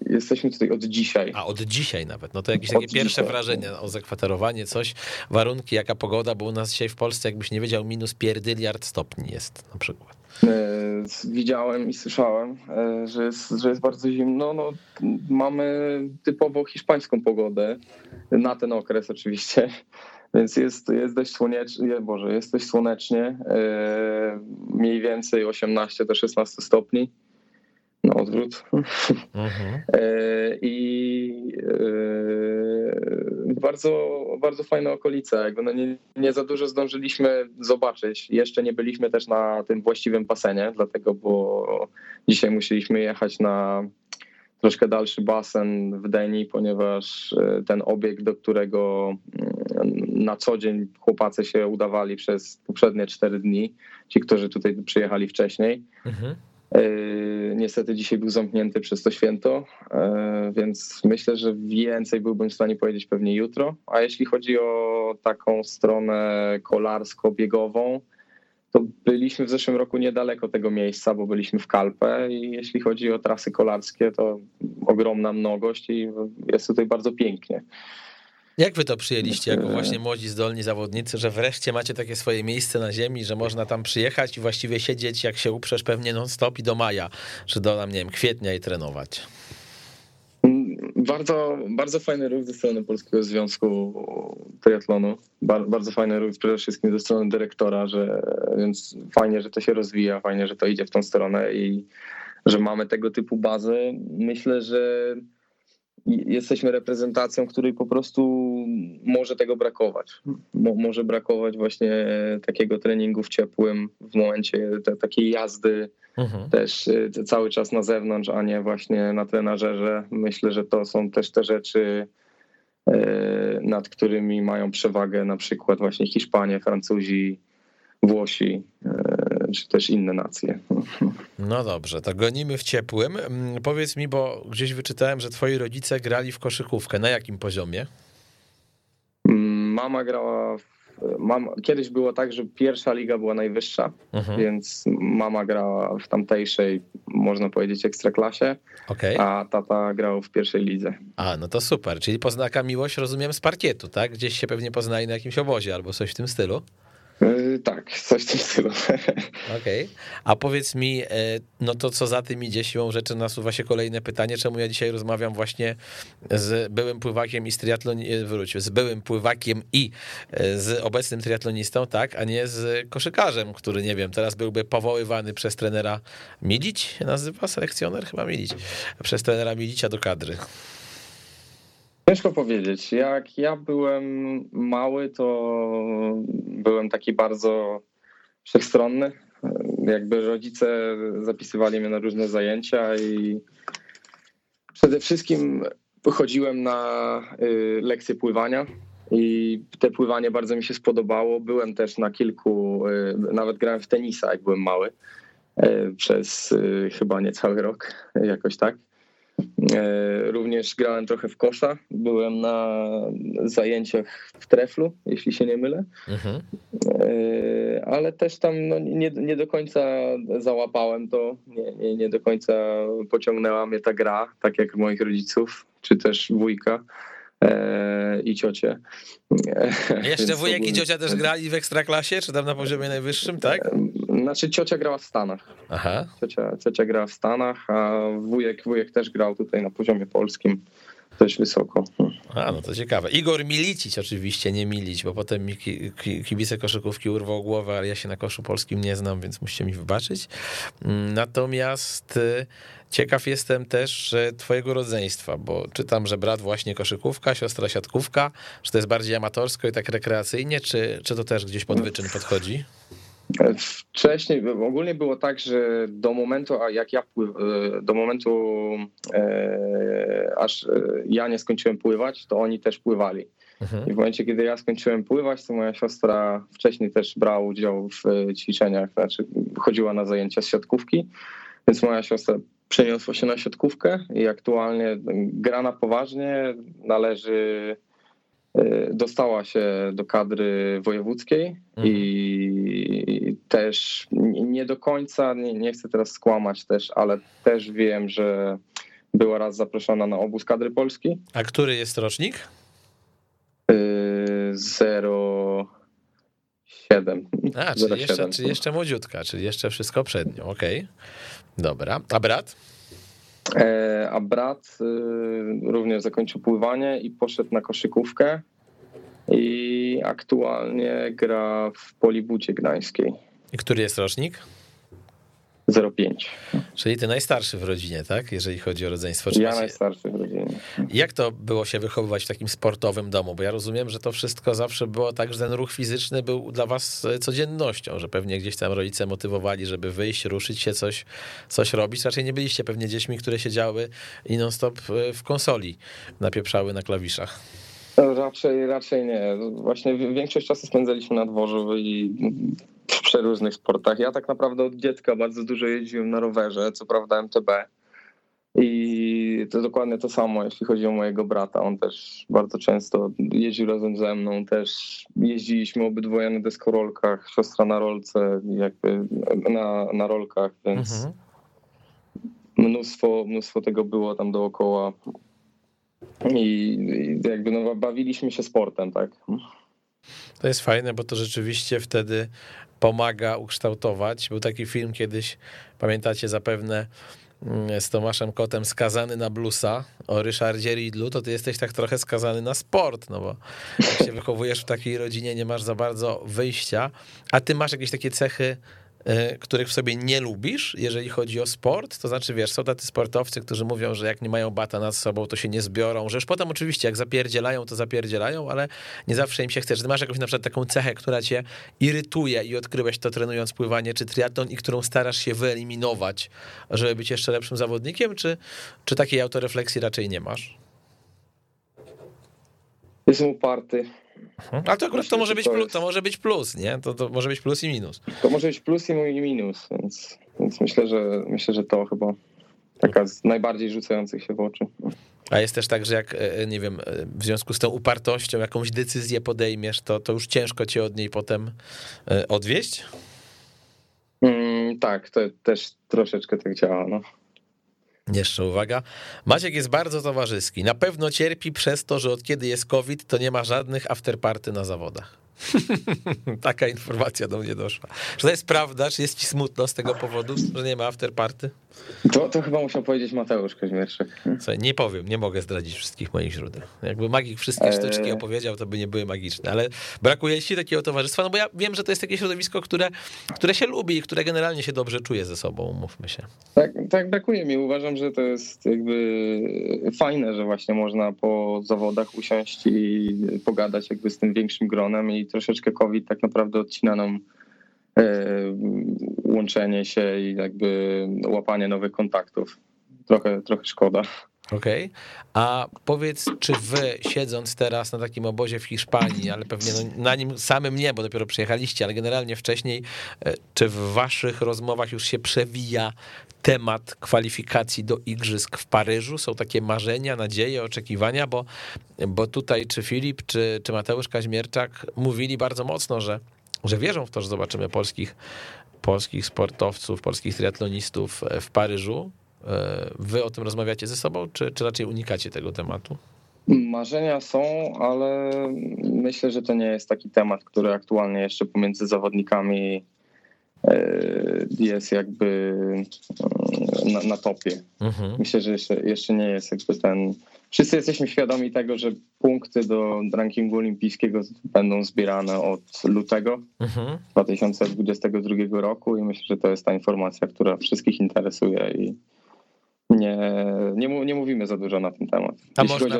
jesteśmy tutaj od dzisiaj. A, od dzisiaj nawet. No to jakieś takie pierwsze dzisiaj. wrażenia o zakwaterowanie, coś, warunki, jaka pogoda, bo u nas dzisiaj w Polsce, jakbyś nie wiedział, minus pierdyliard stopni jest na przykład. E, widziałem i słyszałem, e, że jest, że jest bardzo zimno. No, mamy typowo hiszpańską pogodę, na ten okres oczywiście. Więc jest, jest dość słonecznie, Boże, jest dość słonecznie, e, mniej więcej 18 do 16 stopni. No odwrót. Mhm. I bardzo, bardzo fajna okolica. Jakby no nie, nie za dużo zdążyliśmy zobaczyć. Jeszcze nie byliśmy też na tym właściwym basenie, dlatego, bo dzisiaj musieliśmy jechać na troszkę dalszy basen w Deni, ponieważ ten obiekt, do którego na co dzień chłopacy się udawali przez poprzednie cztery dni, ci, którzy tutaj przyjechali wcześniej. Mhm. E, niestety dzisiaj był zamknięty przez to święto, e, więc myślę, że więcej byłbym w stanie powiedzieć pewnie jutro. A jeśli chodzi o taką stronę kolarsko-biegową, to byliśmy w zeszłym roku niedaleko tego miejsca, bo byliśmy w Kalpę i jeśli chodzi o trasy kolarskie, to ogromna mnogość i jest tutaj bardzo pięknie. Jak wy to przyjęliście jako właśnie młodzi, zdolni zawodnicy, że wreszcie macie takie swoje miejsce na ziemi, że można tam przyjechać i właściwie siedzieć, jak się uprzesz, pewnie non-stop i do maja, czy do, nie wiem, kwietnia i trenować? Bardzo, bardzo fajny ruch ze strony Polskiego Związku Triatlonu. bardzo fajny ruch przede wszystkim ze strony dyrektora, że, więc fajnie, że to się rozwija, fajnie, że to idzie w tą stronę i że mamy tego typu bazę. Myślę, że jesteśmy reprezentacją, której po prostu może tego brakować. Mo, może brakować właśnie takiego treningu w ciepłym, w momencie te, takiej jazdy mhm. też y, cały czas na zewnątrz, a nie właśnie na trenażerze. Myślę, że to są też te rzeczy, y, nad którymi mają przewagę na przykład właśnie Hiszpanie, Francuzi, Włosi e, czy też inne nacje. No dobrze, to gonimy w ciepłym. Mm, powiedz mi, bo gdzieś wyczytałem, że twoi rodzice grali w koszykówkę. Na jakim poziomie? Mm, mama grała. W, mam, kiedyś było tak, że pierwsza liga była najwyższa, mhm. więc mama grała w tamtejszej, można powiedzieć, ekstraklasie, okay. a tata grał w pierwszej lidze. A, no to super. Czyli poznaka miłość, rozumiem, z parkietu, tak? Gdzieś się pewnie poznaje na jakimś obozie albo coś w tym stylu. E, tak, coś w tym stylu. Okej. Okay. A powiedz mi, e, no to co za tym idzie, siłą rzeczy nasuwa się kolejne pytanie, czemu ja dzisiaj rozmawiam właśnie z byłym pływakiem i z triatlonistą, wróć, z byłym pływakiem i e, z obecnym triatlonistą, tak, a nie z koszykarzem, który, nie wiem, teraz byłby powoływany przez trenera Milić, nazywa selekcjoner? Chyba Milić. Przez trenera Milicia do kadry. Ciężko powiedzieć. Jak ja byłem mały, to byłem taki bardzo wszechstronny. Jakby rodzice zapisywali mnie na różne zajęcia i przede wszystkim chodziłem na y, lekcje pływania i te pływanie bardzo mi się spodobało. Byłem też na kilku, y, nawet grałem w tenisa, jak byłem mały, y, przez chyba niecały rok, jakoś tak. E, również grałem trochę w kosza. Byłem na zajęciach w treflu, jeśli się nie mylę. Mhm. E, ale też tam no, nie, nie do końca załapałem to. Nie, nie, nie do końca pociągnęła mnie ta gra, tak jak moich rodziców, czy też wujka e, i ciocie. Jeszcze wujek i ciocia też grali w ekstraklasie, czy tam na poziomie najwyższym, tak? Znaczy ciocia grała w Stanach. Aha. Ciocia, ciocia grała w Stanach, a wujek, wujek też grał tutaj na poziomie polskim dość wysoko. A, no to ciekawe. Igor Milicić oczywiście, nie Milić, bo potem mi kibice koszykówki urwał głowę, ale ja się na koszu polskim nie znam, więc musicie mi wybaczyć. Mm, natomiast y, ciekaw jestem też twojego rodzeństwa, bo czytam, że brat właśnie koszykówka, siostra siatkówka, czy to jest bardziej amatorsko i tak rekreacyjnie, czy, czy to też gdzieś pod wyczyn podchodzi? Wcześniej, ogólnie było tak, że do momentu, a jak ja e, do momentu, e, aż e, ja nie skończyłem pływać, to oni też pływali. Mhm. I w momencie, kiedy ja skończyłem pływać, to moja siostra wcześniej też brała udział w ćwiczeniach, znaczy chodziła na zajęcia z siatkówki, więc moja siostra przeniosła się na siatkówkę i aktualnie gra na poważnie, należy dostała się do kadry wojewódzkiej mhm. i też nie do końca, nie, nie, chcę teraz skłamać też, ale też wiem, że była raz zaproszona na obóz kadry Polski. A który jest rocznik? 07. A, czyli, Jeszcze, czyli jeszcze młodziutka, czyli jeszcze wszystko przed nią, okej. Okay. Dobra. A brat? E, a brat y, również zakończył pływanie i poszedł na koszykówkę i aktualnie gra w Polibucie Gdańskiej. I który jest rocznik? 05. Czyli ty najstarszy w rodzinie, tak? Jeżeli chodzi o rodzeństwo. Czy ja macie... najstarszy w rodzinie. Jak to było się wychowywać w takim sportowym domu? Bo ja rozumiem, że to wszystko zawsze było tak, że ten ruch fizyczny był dla was codziennością, że pewnie gdzieś tam rodzice motywowali, żeby wyjść, ruszyć się, coś, coś robić. Raczej nie byliście pewnie dziećmi, które siedziały i non-stop w konsoli napieprzały na klawiszach. Raczej, raczej nie. Właśnie większość czasu spędzaliśmy na dworzu i w przeróżnych sportach. Ja tak naprawdę od dziecka bardzo dużo jeździłem na rowerze, co prawda MTB. I to dokładnie to samo, jeśli chodzi o mojego brata. On też bardzo często jeździł razem ze mną. Też jeździliśmy obydwoje na deskorolkach, siostra na rolce, jakby na, na rolkach, więc mhm. mnóstwo, mnóstwo tego było tam dookoła. I, i jakby no, bawiliśmy się sportem, tak. To jest fajne, bo to rzeczywiście wtedy pomaga ukształtować. Był taki film kiedyś, pamiętacie zapewne, mm, z Tomaszem Kotem skazany na bluesa o Ryszardzie Ridlu, to ty jesteś tak trochę skazany na sport, no bo jak się wychowujesz w takiej rodzinie, nie masz za bardzo wyjścia, a ty masz jakieś takie cechy których w sobie nie lubisz, jeżeli chodzi o sport, to znaczy, wiesz, są tacy sportowcy, którzy mówią, że jak nie mają bata nad sobą, to się nie zbiorą, że już potem oczywiście jak zapierdzielają, to zapierdzielają, ale nie zawsze im się chce. Ty masz jakąś na przykład taką cechę, która cię irytuje i odkryłeś to trenując pływanie czy triatlon i którą starasz się wyeliminować, żeby być jeszcze lepszym zawodnikiem, czy, czy takiej autorefleksji raczej nie masz? Jestem uparty. Mhm. Ale to akurat to może, być plus, to może być plus, nie? To, to może być plus i minus. To może być plus i minus, więc, więc myślę, że myślę, że to chyba taka z najbardziej rzucających się w oczy. A jest też tak, że jak, e, e, nie wiem, e, w związku z tą upartością jakąś decyzję podejmiesz, to, to już ciężko cię od niej potem odwieść? Mm, tak, to też troszeczkę tak działa, no. Jeszcze uwaga. Maciek jest bardzo towarzyski. Na pewno cierpi przez to, że od kiedy jest COVID, to nie ma żadnych afterparty na zawodach. Taka informacja do mnie doszła. Czy to jest prawda? Czy jest ci smutno z tego powodu, że nie ma afterparty? To, to chyba musiał powiedzieć Mateusz Koźmierczyk. Słuchaj, nie powiem, nie mogę zdradzić wszystkich moich źródeł. Jakby magik wszystkie eee. sztuczki opowiedział, to by nie były magiczne, ale brakuje ci takiego towarzystwa, no bo ja wiem, że to jest takie środowisko, które, które się lubi i które generalnie się dobrze czuje ze sobą, mówmy się. Tak, tak brakuje mi. Uważam, że to jest jakby fajne, że właśnie można po zawodach usiąść i pogadać jakby z tym większym gronem i troszeczkę COVID tak naprawdę odcina nam łączenie się i jakby łapanie nowych kontaktów. Trochę, trochę szkoda. Okej. Okay. A powiedz, czy wy siedząc teraz na takim obozie w Hiszpanii, ale pewnie no, na nim samym nie, bo dopiero przyjechaliście, ale generalnie wcześniej, e, czy w waszych rozmowach już się przewija temat kwalifikacji do igrzysk w Paryżu? Są takie marzenia, nadzieje, oczekiwania, bo, bo tutaj czy Filip, czy, czy Mateusz Kaźmierczak mówili bardzo mocno, że, że wierzą w to, że zobaczymy polskich, polskich sportowców, polskich triatlonistów w Paryżu. E, wy o tym rozmawiacie ze sobą, czy, czy raczej unikacie tego tematu? Marzenia są, ale myślę, że to nie jest taki temat, który aktualnie jeszcze pomiędzy zawodnikami e, jest jakby e, na, na topie. Mhm. Myślę, że jeszcze, jeszcze nie jest jakby ten. Wszyscy jesteśmy świadomi tego, że punkty do rankingu olimpijskiego będą zbierane od lutego mhm. 2022 roku i myślę, że to jest ta informacja, która wszystkich interesuje i nie, nie, nie mówimy za dużo na ten temat, a można.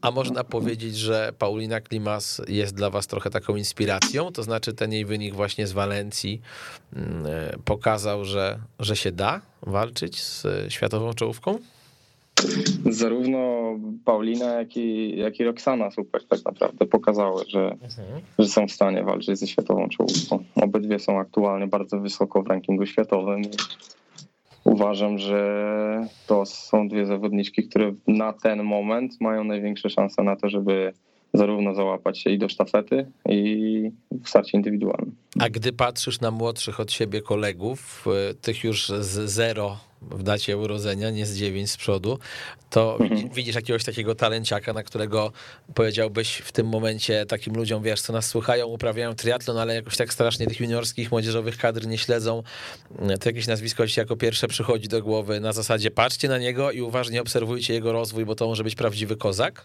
A można powiedzieć, że Paulina Klimas jest dla was trochę taką inspiracją? To znaczy ten jej wynik właśnie z Walencji mm, pokazał, że, że się da walczyć z światową czołówką? Zarówno Paulina, jak i, jak i Roxana super tak naprawdę pokazały, że, mhm. że są w stanie walczyć ze światową czołówką. Obydwie są aktualnie bardzo wysoko w rankingu światowym uważam, że to są dwie zawodniczki, które na ten moment mają największe szanse na to, żeby zarówno załapać się i do sztafety, i w starcie indywidualnym. A gdy patrzysz na młodszych od siebie kolegów, y, tych już z zero w dacie urodzenia, nie z dziewięć z przodu, to mhm. widzisz jakiegoś takiego talenciaka, na którego powiedziałbyś w tym momencie takim ludziom, wiesz, co nas słuchają, uprawiają triatlon, ale jakoś tak strasznie tych juniorskich, młodzieżowych kadr nie śledzą, to jakieś nazwisko ci jako pierwsze przychodzi do głowy na zasadzie patrzcie na niego i uważnie obserwujcie jego rozwój, bo to może być prawdziwy kozak?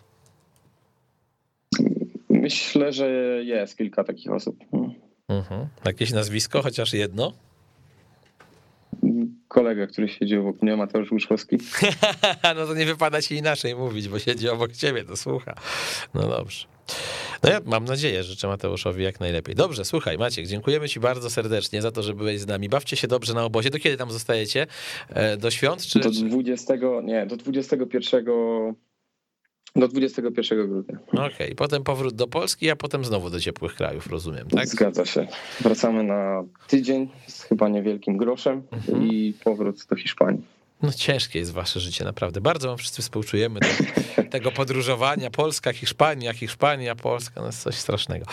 Myślę, że jest kilka takich osób. Mhm. Jakieś nazwisko, chociaż jedno? Kolega, który siedzi obok mnie, Mateusz Łuszkowski. no to nie wypada ci inaczej mówić, bo siedzi obok ciebie, to słucha. No dobrze. No ja mam nadzieję, życzę Mateuszowi jak najlepiej. Dobrze, słuchaj Maciek, dziękujemy ci bardzo serdecznie za to, że byłeś z nami. Bawcie się dobrze na obozie. Do kiedy tam zostajecie? E, do świąt? Czy, do 20, nie, do 21 do 21 grudnia. Okej, okay. potem powrót do Polski, a potem znowu do ciepłych krajów, rozumiem, tak? Zgadza się. Wracamy na tydzień z chyba niewielkim groszem mhm. i powrót do Hiszpanii. No ciężkie jest wasze życie, naprawdę. Bardzo wam wszyscy współczujemy tego, tego podróżowania. Polska, Hiszpania, Hiszpania, Polska, no jest coś strasznego.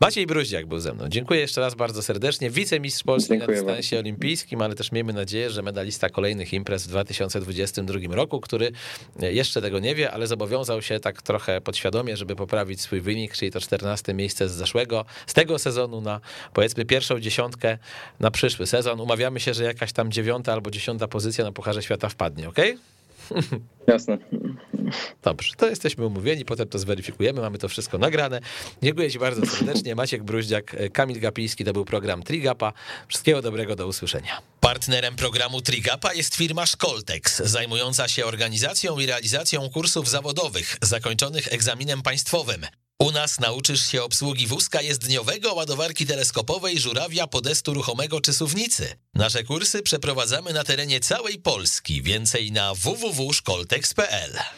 Maciej Bruździak był ze mną. Dziękuję jeszcze raz bardzo serdecznie. Wicemistrz Polski Dziękuję na dystansie bardzo. olimpijskim, ale też miejmy nadzieję, że medalista kolejnych imprez w 2022 roku, który jeszcze tego nie wie, ale zobowiązał się tak trochę podświadomie, żeby poprawić swój wynik, czyli to 14 miejsce z zeszłego, z tego sezonu na powiedzmy pierwszą dziesiątkę na przyszły sezon. Umawiamy się, że jakaś tam dziewiąta albo dziesiąta pozycja na Pucharze Świata świata wpadnie, ok? Jasne. Dobrze, to jesteśmy umówieni, potem to zweryfikujemy, mamy to wszystko nagrane. Dziękuję Ci bardzo serdecznie. Maciek Bruździak, Kamil Gapiński, to był program Trigapa. Wszystkiego dobrego, do usłyszenia. Partnerem programu Trigapa jest firma Szkoltex, zajmująca się organizacją i realizacją kursów zawodowych zakończonych egzaminem państwowym. U nas nauczysz się obsługi wózka jezdniowego, ładowarki teleskopowej, żurawia, podestu ruchomego czy suwnicy. Nasze kursy przeprowadzamy na terenie całej Polski. Więcej na www.szkoltex.pl